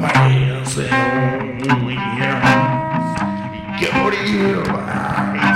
What is it? Give it to you.